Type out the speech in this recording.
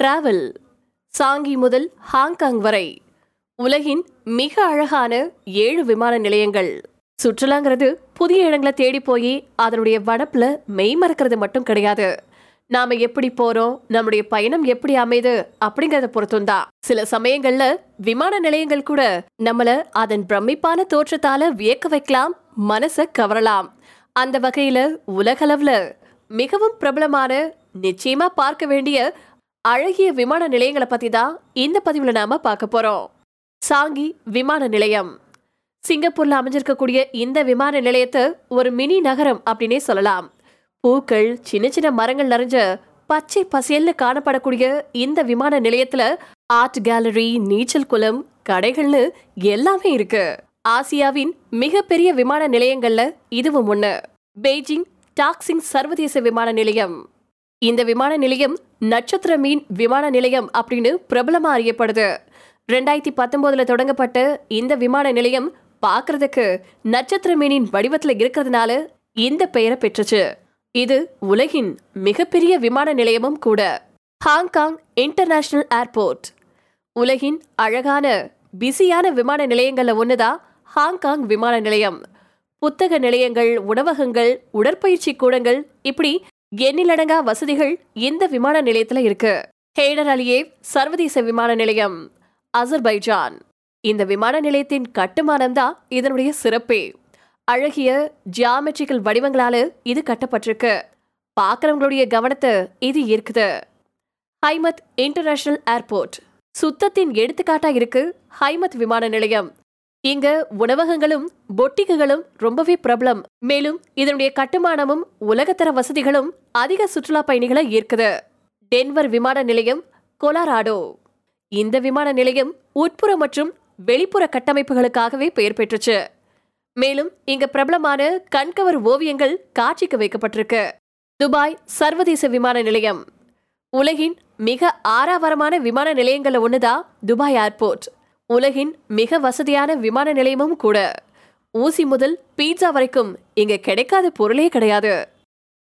Travel Changi முதல் Hong Kong வரை. உலகின் மிக அழகான ஏழு விமான நிலையங்கள். சுற்றுலாங்கிறது புதிய இடங்களை தேடி போய் அதனுடைய வடப்பில் மெய் மறக்கிறது மட்டும் கிடையாது. நாம எப்படி போறோம் நம்முடைய பயணம் எப்படி அமையுது அப்படிங்கறத பொறுத்தும் தான் சில சமயங்கள்ல விமான நிலையங்கள் கூட நம்மள அதன் பிரமிப்பான தோற்றத்தால வியக்க வைக்கலாம் மனசை கவரலாம். அந்த வகையில உலகளவுல மிகவும் பிரபலமான நிச்சயமா பார்க்க வேண்டிய அழகிய விமான நிலையங்களை பத்தி தான் இந்த பதிவுல நாம பார்க்க போறோம். சாங்கி விமான நிலையம். சிங்கப்பூர்ல அமைஞ்சிருக்கக்கூடிய இந்த விமான நிலையத்தை ஒரு மினி நகரம் அப்படின்னே சொல்லலாம். பூக்கள் சின்ன சின்ன மரங்கள் நிறைஞ்ச பச்சை பசேல்னு காணப்படக்கூடிய இந்த விமான நிலையத்துல ஆர்ட் கேலரி நீச்சல் குளம் கடைகள்னு எல்லாமே இருக்கு. ஆசியாவின் மிகப்பெரிய விமான நிலையங்கள்ல இதுவும் ஒண்ணு. பெய்ஜிங் டாக்ஸிங் சர்வதேச விமான நிலையம். இந்த விமான நிலையம் நட்சத்திர மீன் விமான நிலையம் அப்படின்னு பிரபலமா அறியப்படுது. ரெண்டாயிரத்தி பத்தொன்பதுல தொடங்கப்பட்ட இந்த விமான நிலையம் பார்க்கறதுக்கு நட்சத்திர மீனின் வடிவத்துல இருக்கிறதுனால இந்த பெயரை பெற்றுச்சு. இது உலகின் மிகப்பெரிய விமான நிலையமும் கூட. Hong Kong international airport. உலகின் அழகான பிஸியான விமான நிலையங்கள்ல ஒண்ணுதான் ஹாங்காங் விமான நிலையம். புத்தக நிலையங்கள் உணவகங்கள் உடற்பயிற்சி கூடங்கள் இப்படி எண்ணிலடங்கா வசதிகள் இந்த விமான நிலையத்துல இருக்கு. ஹேடர் அலியேவ் சர்வதேச விமான நிலையம் அசர்பைஜான். இந்த விமான நிலையத்தின் கட்டுமானம் தான் இதனுடைய சிறப்பே. அழகிய ஜியாமெட்ரிக்கல் வடிவங்களால இது கட்டப்பட்டிருக்கு. பார்க்குறவங்களுடைய கவனத்தை இது ஈர்க்குது. Hamad international airport. சுத்தத்தின் எடுத்துக்காட்டா இருக்கு ஹைமத் விமான நிலையம். இங்க உணவகங்களும் பொட்டிக்குகளும் ரொம்பவே பிரபலம். மேலும் இதனுடைய கட்டுமானமும் உலகத்தர வசதிகளும் அதிக சுற்றுலா பயணிகளை ஈர்க்குது. டென்வர் விமான நிலையம் கொலாராடோ. இந்த விமான நிலையம் உட்புற மற்றும் வெளிப்புற கட்டமைப்புகளுக்காகவே பெயர் பெற்றுச்சு. மேலும் இங்க பிரபலமான கண்கவர் ஓவியங்கள் காட்சிக்கு வைக்கப்பட்டிருக்கு. துபாய் சர்வதேச விமான நிலையம். உலகின் மிக ஆறாவரமான விமான நிலையங்கள்ல ஒண்ணுதான் துபாய் ஏர்போர்ட். உலகின் மிக வசதியான விமான நிலையமும் கூட. ஊசி முதல் பீட்சா வரைக்கும் இங்க கிடைக்காத பொருளே கிடையாது.